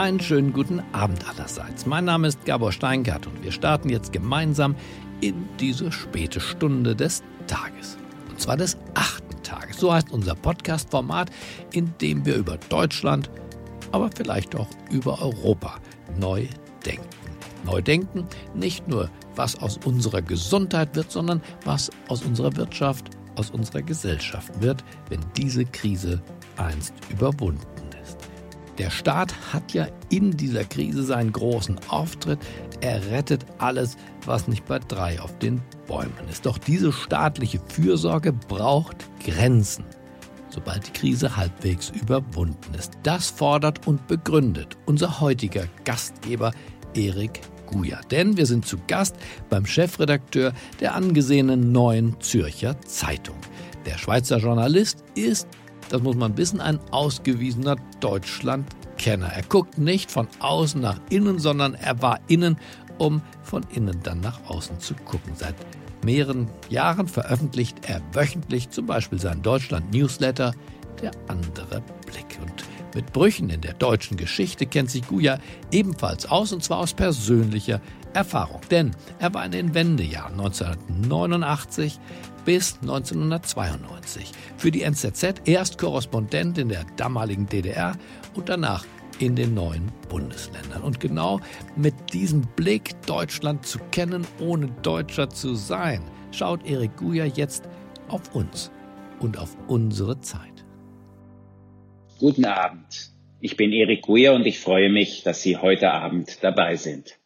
Einen schönen guten Abend allerseits. Mein Name ist Gabor Steingart und wir starten jetzt gemeinsam in diese späte Stunde des Tages. Und zwar des achten Tages. So heißt unser Podcast-Format, in dem wir über Deutschland, aber vielleicht auch über Europa neu denken. Neu denken, nicht nur was aus unserer Gesundheit wird, sondern was aus unserer Wirtschaft, aus unserer Gesellschaft wird, wenn diese Krise einst überwunden. Der Staat hat ja in dieser Krise seinen großen Auftritt. Er rettet alles, was nicht bei drei auf den Bäumen ist. Doch diese staatliche Fürsorge braucht Grenzen, sobald die Krise halbwegs überwunden ist. Das fordert und begründet unser heutiger Gastgeber Erik Guja. Denn wir sind zu Gast beim Chefredakteur der angesehenen Neuen Zürcher Zeitung. Der Schweizer Journalist ist, das muss man wissen, ein ausgewiesener Deutschlandkenner. Er guckt nicht von außen nach innen, sondern er war innen, um von innen dann nach außen zu gucken. Seit mehreren Jahren veröffentlicht er wöchentlich zum Beispiel sein Deutschland-Newsletter Der andere Blick. Und mit Brüchen in der deutschen Geschichte kennt sich Guya ebenfalls aus, und zwar aus persönlicher Erfahrung. Denn er war in den Wendejahren 1989 bis 1992 für die NZZ erst Korrespondent in der damaligen DDR und danach in den neuen Bundesländern. Und genau mit diesem Blick, Deutschland zu kennen, ohne Deutscher zu sein, schaut Erik Guya jetzt auf uns und auf unsere Zeit. Guten Abend. Ich bin Erik Guyer und ich freue mich, dass Sie heute Abend dabei sind.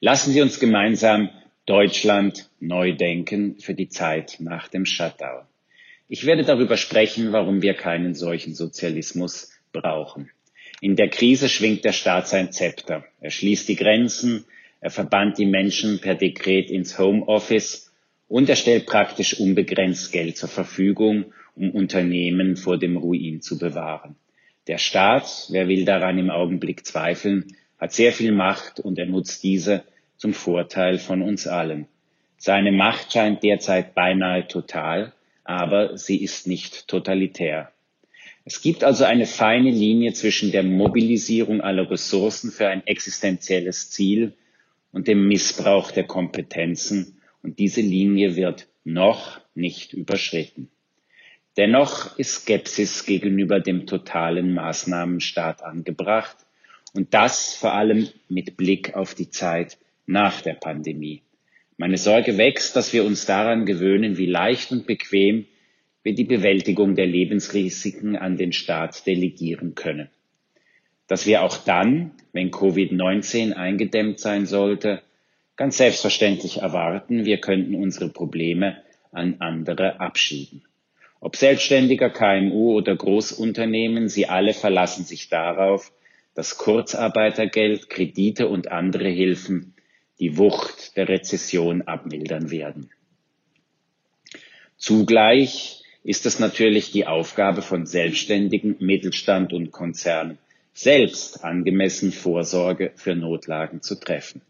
Lassen Sie uns gemeinsam Deutschland neu denken für die Zeit nach dem Shutdown. Ich werde darüber sprechen, warum wir keinen solchen Sozialismus brauchen. In der Krise schwingt der Staat sein Zepter. Er schließt die Grenzen, er verbannt die Menschen per Dekret ins Homeoffice und er stellt praktisch unbegrenzt Geld zur Verfügung, um Unternehmen vor dem Ruin zu bewahren. Der Staat, wer will daran im Augenblick zweifeln, hat sehr viel Macht und er nutzt diese zum Vorteil von uns allen. Seine Macht scheint derzeit beinahe total, aber sie ist nicht totalitär. Es gibt also eine feine Linie zwischen der Mobilisierung aller Ressourcen für ein existenzielles Ziel und dem Missbrauch der Kompetenzen, und diese Linie wird noch nicht überschritten. Dennoch ist Skepsis gegenüber dem totalen Maßnahmenstaat angebracht und das vor allem mit Blick auf die Zeit nach der Pandemie. Meine Sorge wächst, dass wir uns daran gewöhnen, wie leicht und bequem wir die Bewältigung der Lebensrisiken an den Staat delegieren können. Dass wir auch dann, wenn Covid-19 eingedämmt sein sollte, ganz selbstverständlich erwarten, wir könnten unsere Probleme an andere abschieben. Ob Selbstständiger, KMU oder Großunternehmen, sie alle verlassen sich darauf, dass Kurzarbeitergeld, Kredite und andere Hilfen die Wucht der Rezession abmildern werden. Zugleich ist es natürlich die Aufgabe von Selbstständigen, Mittelstand und Konzernen, selbst angemessen Vorsorge für Notlagen zu treffen.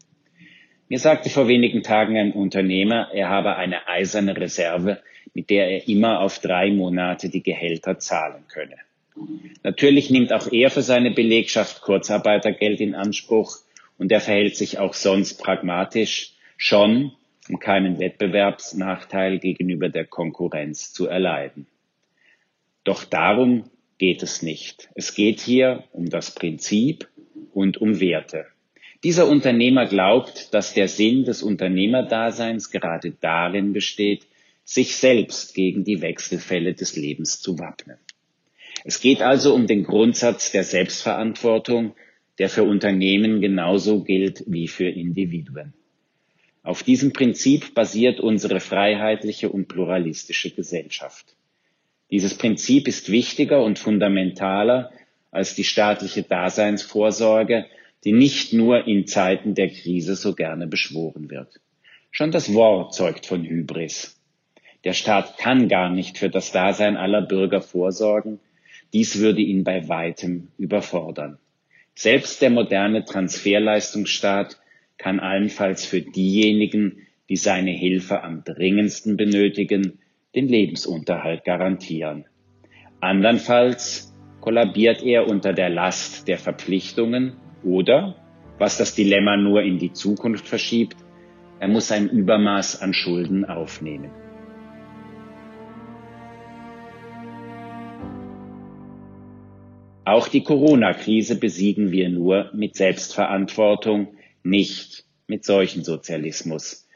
Mir sagte vor wenigen Tagen ein Unternehmer, er habe eine eiserne Reserve, mit der er immer auf drei Monate die Gehälter zahlen könne. Natürlich nimmt auch er für seine Belegschaft Kurzarbeitergeld in Anspruch und er verhält sich auch sonst pragmatisch, schon um keinen Wettbewerbsnachteil gegenüber der Konkurrenz zu erleiden. Doch darum geht es nicht. Es geht hier um das Prinzip und um Werte. Dieser Unternehmer glaubt, dass der Sinn des Unternehmerdaseins gerade darin besteht, sich selbst gegen die Wechselfälle des Lebens zu wappnen. Es geht also um den Grundsatz der Selbstverantwortung, der für Unternehmen genauso gilt wie für Individuen. Auf diesem Prinzip basiert unsere freiheitliche und pluralistische Gesellschaft. Dieses Prinzip ist wichtiger und fundamentaler als die staatliche Daseinsvorsorge, die nicht nur in Zeiten der Krise so gerne beschworen wird. Schon das Wort zeugt von Hybris. Der Staat kann gar nicht für das Dasein aller Bürger vorsorgen. Dies würde ihn bei weitem überfordern. Selbst der moderne Transferleistungsstaat kann allenfalls für diejenigen, die seine Hilfe am dringendsten benötigen, den Lebensunterhalt garantieren. Andernfalls kollabiert er unter der Last der Verpflichtungen Oder, was das Dilemma nur in die Zukunft verschiebt, er muss ein Übermaß an Schulden aufnehmen. Auch die Corona-Krise besiegen wir nur mit Selbstverantwortung, nicht mit Seuchensozialismus.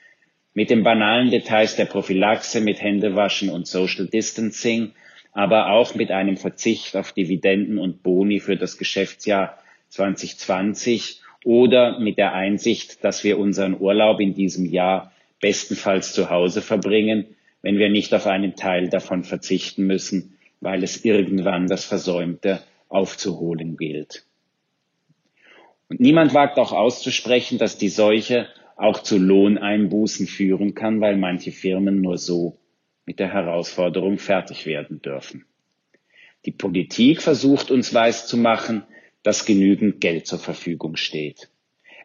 Mit den banalen Details der Prophylaxe, mit Händewaschen und Social Distancing, aber auch mit einem Verzicht auf Dividenden und Boni für das Geschäftsjahr 2020 oder mit der Einsicht, dass wir unseren Urlaub in diesem Jahr bestenfalls zu Hause verbringen, wenn wir nicht auf einen Teil davon verzichten müssen, weil es irgendwann das Versäumte aufzuholen gilt. Und niemand wagt auch auszusprechen, dass die Seuche auch zu Lohneinbußen führen kann, weil manche Firmen nur so mit der Herausforderung fertig werden dürfen. Die Politik versucht uns weiszumachen, dass genügend Geld zur Verfügung steht.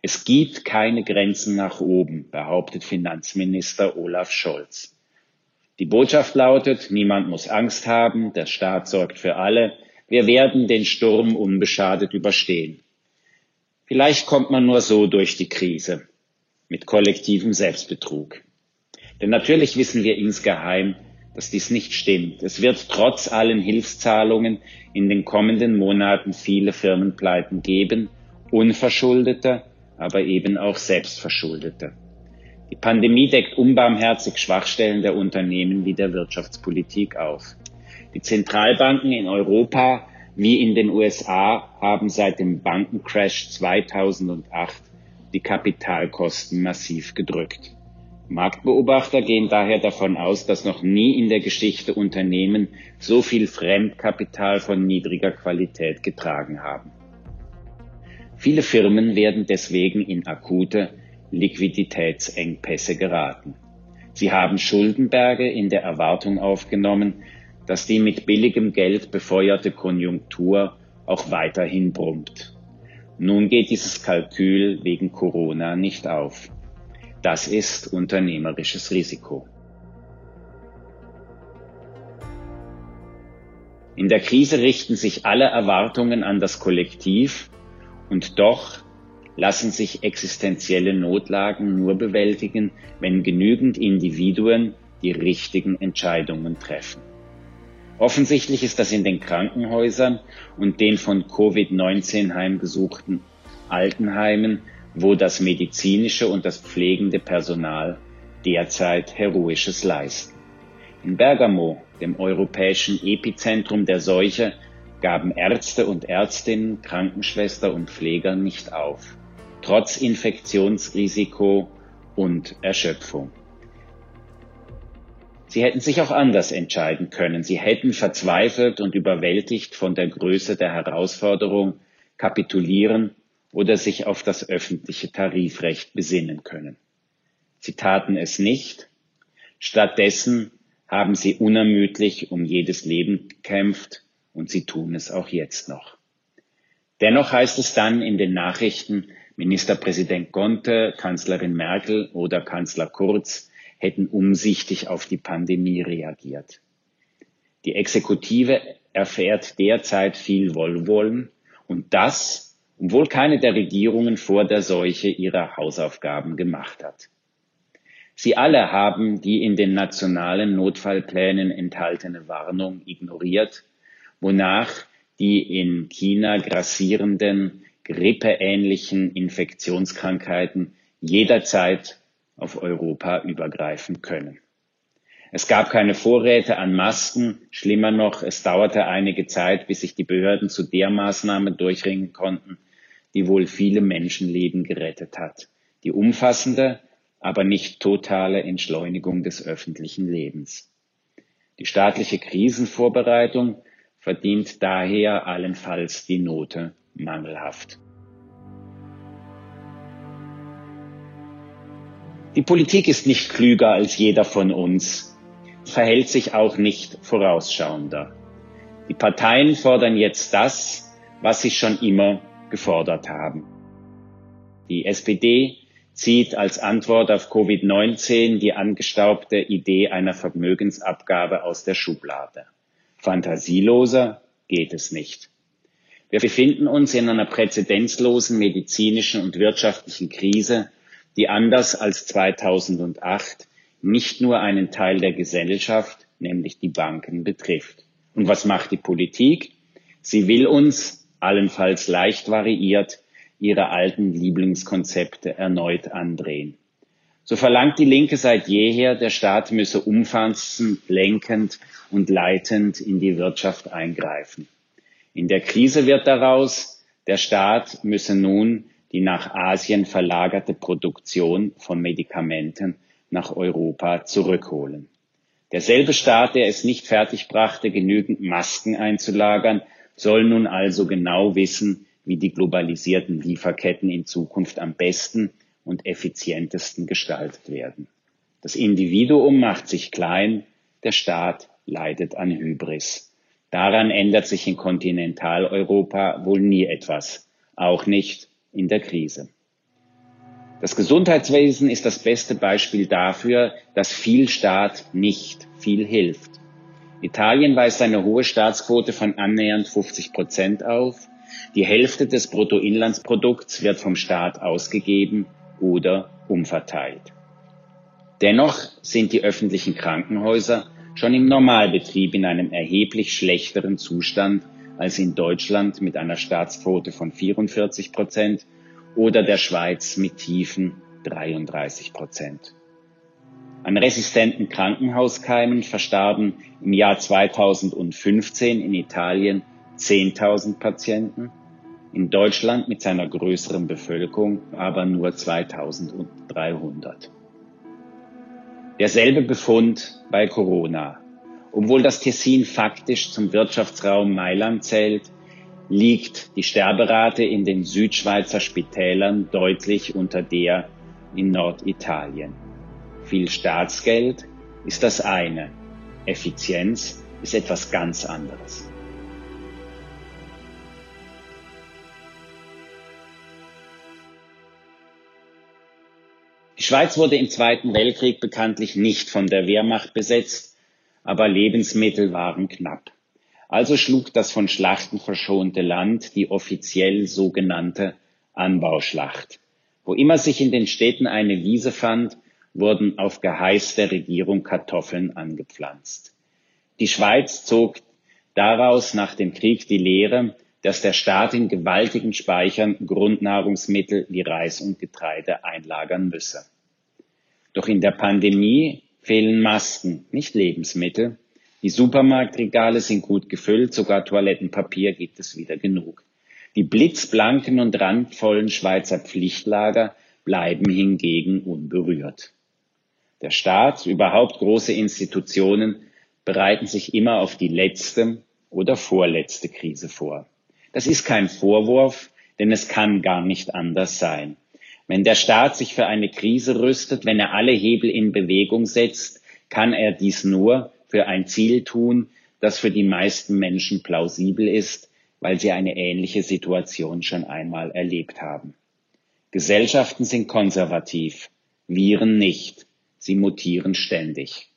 Es gibt keine Grenzen nach oben, behauptet Finanzminister Olaf Scholz. Die Botschaft lautet, niemand muss Angst haben, der Staat sorgt für alle, wir werden den Sturm unbeschadet überstehen. Vielleicht kommt man nur so durch die Krise, mit kollektivem Selbstbetrug. Denn natürlich wissen wir insgeheim, dass dies nicht stimmt. Es wird trotz allen Hilfszahlungen in den kommenden Monaten viele Firmenpleiten geben, unverschuldete, aber eben auch selbstverschuldete. Die Pandemie deckt unbarmherzig Schwachstellen der Unternehmen wie der Wirtschaftspolitik auf. Die Zentralbanken in Europa wie in den USA haben seit dem Bankencrash 2008 die Kapitalkosten massiv gedrückt. Marktbeobachter gehen daher davon aus, dass noch nie in der Geschichte Unternehmen so viel Fremdkapital von niedriger Qualität getragen haben. Viele Firmen werden deswegen in akute Liquiditätsengpässe geraten. Sie haben Schuldenberge in der Erwartung aufgenommen, dass die mit billigem Geld befeuerte Konjunktur auch weiterhin brummt. Nun geht dieses Kalkül wegen Corona nicht auf. Das ist unternehmerisches Risiko. In der Krise richten sich alle Erwartungen an das Kollektiv und doch lassen sich existenzielle Notlagen nur bewältigen, wenn genügend Individuen die richtigen Entscheidungen treffen. Offensichtlich ist das in den Krankenhäusern und den von Covid-19 heimgesuchten Altenheimen, wo das medizinische und das pflegende Personal derzeit Heroisches leisten. In Bergamo, dem europäischen Epizentrum der Seuche, gaben Ärzte und Ärztinnen, Krankenschwester und Pfleger nicht auf, trotz Infektionsrisiko und Erschöpfung. Sie hätten sich auch anders entscheiden können. Sie hätten verzweifelt und überwältigt von der Größe der Herausforderung kapitulieren oder sich auf das öffentliche Tarifrecht besinnen können. Sie taten es nicht. Stattdessen haben sie unermüdlich um jedes Leben gekämpft und sie tun es auch jetzt noch. Dennoch heißt es dann in den Nachrichten, Ministerpräsident Conte, Kanzlerin Merkel oder Kanzler Kurz hätten umsichtig auf die Pandemie reagiert. Die Exekutive erfährt derzeit viel Wohlwollen und das, obwohl keine der Regierungen vor der Seuche ihre Hausaufgaben gemacht hat. Sie alle haben die in den nationalen Notfallplänen enthaltene Warnung ignoriert, wonach die in China grassierenden grippeähnlichen Infektionskrankheiten jederzeit auf Europa übergreifen können. Es gab keine Vorräte an Masken. Schlimmer noch, es dauerte einige Zeit, bis sich die Behörden zu der Maßnahme durchringen konnten, die wohl viele Menschenleben gerettet hat. Die umfassende, aber nicht totale Entschleunigung des öffentlichen Lebens. Die staatliche Krisenvorbereitung verdient daher allenfalls die Note mangelhaft. Die Politik ist nicht klüger als jeder von uns, verhält sich auch nicht vorausschauender. Die Parteien fordern jetzt das, was sie schon immer gefordert haben. Die SPD zieht als Antwort auf Covid-19 die angestaubte Idee einer Vermögensabgabe aus der Schublade. Fantasieloser geht es nicht. Wir befinden uns in einer präzedenzlosen medizinischen und wirtschaftlichen Krise, die anders als 2008 nicht nur einen Teil der Gesellschaft, nämlich die Banken, betrifft. Und was macht die Politik? Sie will uns, allenfalls leicht variiert, ihre alten Lieblingskonzepte erneut andrehen. So verlangt die Linke seit jeher, der Staat müsse umfassend, lenkend und leitend in die Wirtschaft eingreifen. In der Krise wird daraus, der Staat müsse nun die nach Asien verlagerte Produktion von Medikamenten nach Europa zurückholen. Derselbe Staat, der es nicht fertigbrachte, genügend Masken einzulagern, soll nun also genau wissen, wie die globalisierten Lieferketten in Zukunft am besten und effizientesten gestaltet werden. Das Individuum macht sich klein, der Staat leidet an Hybris. Daran ändert sich in Kontinentaleuropa wohl nie etwas, auch nicht in der Krise. Das Gesundheitswesen ist das beste Beispiel dafür, dass viel Staat nicht viel hilft. Italien weist eine hohe Staatsquote von annähernd 50 Prozent auf. Die Hälfte des Bruttoinlandsprodukts wird vom Staat ausgegeben oder umverteilt. Dennoch sind die öffentlichen Krankenhäuser schon im Normalbetrieb in einem erheblich schlechteren Zustand als in Deutschland mit einer Staatsquote von 44 Prozent oder der Schweiz mit tiefen 33 Prozent. An resistenten Krankenhauskeimen verstarben im Jahr 2015 in Italien 10.000 Patienten in Deutschland mit seiner größeren Bevölkerung aber nur 2300. Derselbe Befund bei Corona. Obwohl das Tessin faktisch zum Wirtschaftsraum Mailand zählt, liegt die Sterberate in den Südschweizer Spitälern deutlich unter der in Norditalien. Viel Staatsgeld ist das eine, Effizienz ist etwas ganz anderes. Die Schweiz wurde im Zweiten Weltkrieg bekanntlich nicht von der Wehrmacht besetzt, aber Lebensmittel waren knapp. Also schlug das von Schlachten verschonte Land die offiziell sogenannte Anbauschlacht. Wo immer sich in den Städten eine Wiese fand, wurden auf Geheiß der Regierung Kartoffeln angepflanzt. Die Schweiz zog daraus nach dem Krieg die Lehre, dass der Staat in gewaltigen Speichern Grundnahrungsmittel wie Reis und Getreide einlagern müsse. Doch in der Pandemie fehlen Masken, nicht Lebensmittel. Die Supermarktregale sind gut gefüllt, sogar Toilettenpapier gibt es wieder genug. Die blitzblanken und randvollen Schweizer Pflichtlager bleiben hingegen unberührt. Der Staat, überhaupt große Institutionen bereiten sich immer auf die letzte oder vorletzte Krise vor. Das ist kein Vorwurf, denn es kann gar nicht anders sein. Wenn der Staat sich für eine Krise rüstet, wenn er alle Hebel in Bewegung setzt, kann er dies nur für ein Ziel tun, das für die meisten Menschen plausibel ist, weil sie eine ähnliche Situation schon einmal erlebt haben. Gesellschaften sind konservativ, Viren nicht, sie mutieren ständig.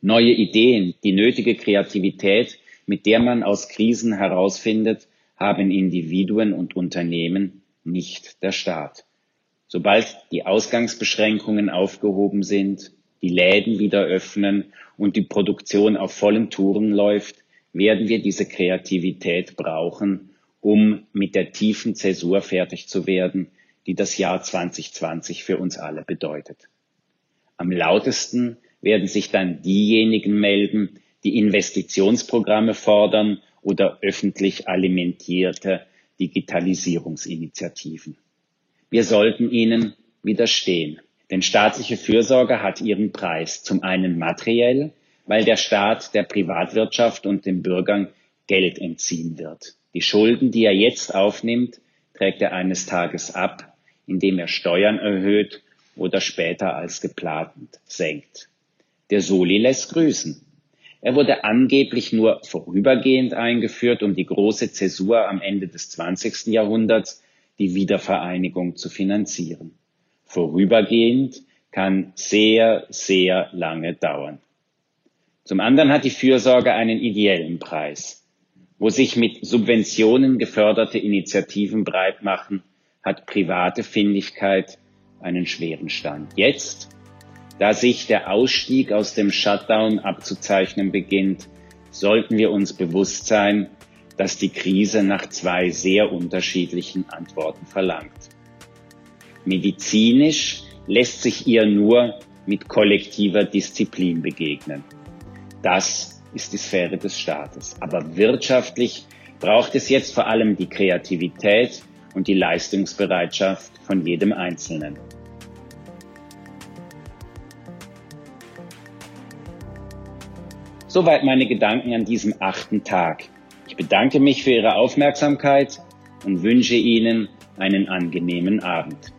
Neue Ideen, die nötige Kreativität, mit der man aus Krisen herausfindet, haben Individuen und Unternehmen, nicht der Staat. Sobald die Ausgangsbeschränkungen aufgehoben sind, die Läden wieder öffnen und die Produktion auf vollen Touren läuft, werden wir diese Kreativität brauchen, um mit der tiefen Zäsur fertig zu werden, die das Jahr 2020 für uns alle bedeutet. Am lautesten werden sich dann diejenigen melden, die Investitionsprogramme fordern oder öffentlich alimentierte Digitalisierungsinitiativen. Wir sollten ihnen widerstehen. Denn staatliche Fürsorge hat ihren Preis. Zum einen materiell, weil der Staat der Privatwirtschaft und den Bürgern Geld entziehen wird. Die Schulden, die er jetzt aufnimmt, trägt er eines Tages ab, indem er Steuern erhöht oder später als geplant senkt. Der Soli lässt grüßen. Er wurde angeblich nur vorübergehend eingeführt, um die große Zäsur am Ende des 20. Jahrhunderts, die Wiedervereinigung, zu finanzieren. Vorübergehend kann sehr, sehr lange dauern. Zum anderen hat die Fürsorge einen ideellen Preis. wo sich mit Subventionen geförderte Initiativen breit machen, hat private Findigkeit einen schweren Stand. Jetzt, da sich der Ausstieg aus dem Shutdown abzuzeichnen beginnt, sollten wir uns bewusst sein, dass die Krise nach zwei sehr unterschiedlichen Antworten verlangt. Medizinisch lässt sich ihr nur mit kollektiver Disziplin begegnen. Das ist die Sphäre des Staates. Aber wirtschaftlich braucht es jetzt vor allem die Kreativität und die Leistungsbereitschaft von jedem Einzelnen. Soweit meine Gedanken an diesem achten Tag. Ich bedanke mich für Ihre Aufmerksamkeit und wünsche Ihnen einen angenehmen Abend.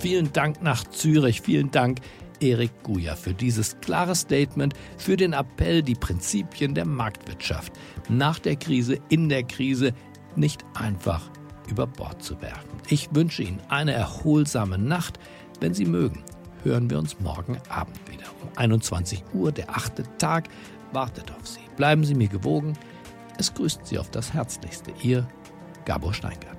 Vielen Dank nach Zürich, vielen Dank Erik Guja für dieses klare Statement, für den Appell, die Prinzipien der Marktwirtschaft nach der Krise, in der Krise nicht einfach über Bord zu werfen. Ich wünsche Ihnen eine erholsame Nacht. Wenn Sie mögen, hören wir uns morgen Abend wieder. Um 21 Uhr, der achte Tag, wartet auf Sie. Bleiben Sie mir gewogen. Es grüßt Sie auf das Herzlichste. Ihr Gabor Steingart.